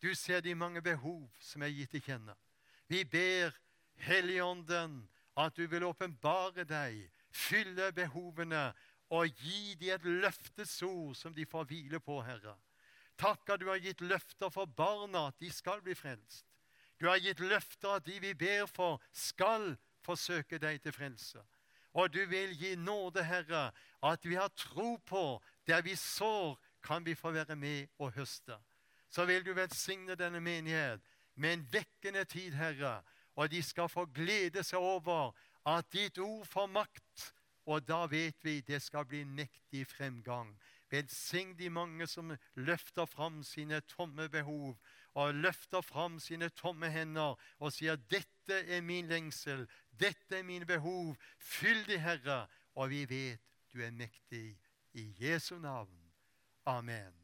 Speaker 1: Du ser de mange behov som er gitt til kjenne. Vi ber Helligånden at du vil åpenbare deg, fylle behovene og gi dem et løftesord som de får hvile på, Herre. Takk at du har gitt løfter for barna, at de skal bli frelst. Du har gitt løfter at de vi ber for, skal forsøke deg til frelse. Og du vil gi nåde, Herre, at vi har tro på der vi sår, kan vi få være med og høste. Så vil du velsigne denne menighet med en vekkende tid, Herre, og de skal få glede seg over at ditt ord får makt. Og da vet vi det skal bli mektig fremgang. Velsign de mange som løfter fram sine tomme behov og løfter fram sine tomme hender og sier 'Dette er min lengsel. Dette er mine behov. Fyll de, Herre.' Og vi vet du er mektig. I Jesu navn. Amen.